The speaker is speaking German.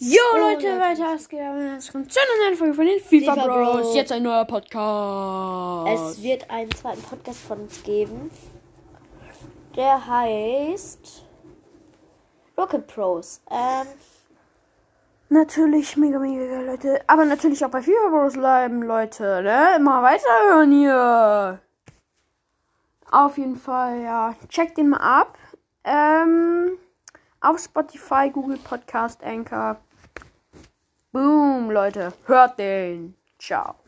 Jo Leute, weiter es geht es kommt zu einer neuen Folge von den FIFA, FIFA Bros. Bros. Jetzt ein neuer Podcast. Es wird einen zweiten Podcast von uns geben. Der heißt Rocket Pros. Ähm, natürlich mega, mega geil, Leute. Aber natürlich auch bei FIFA Bros bleiben, Leute. Ne? Immer weiterhören hier. Auf jeden Fall, ja. Checkt den mal ab. Ähm, auf Spotify, Google Podcast, Anchor. Leute. Hört den. Ciao.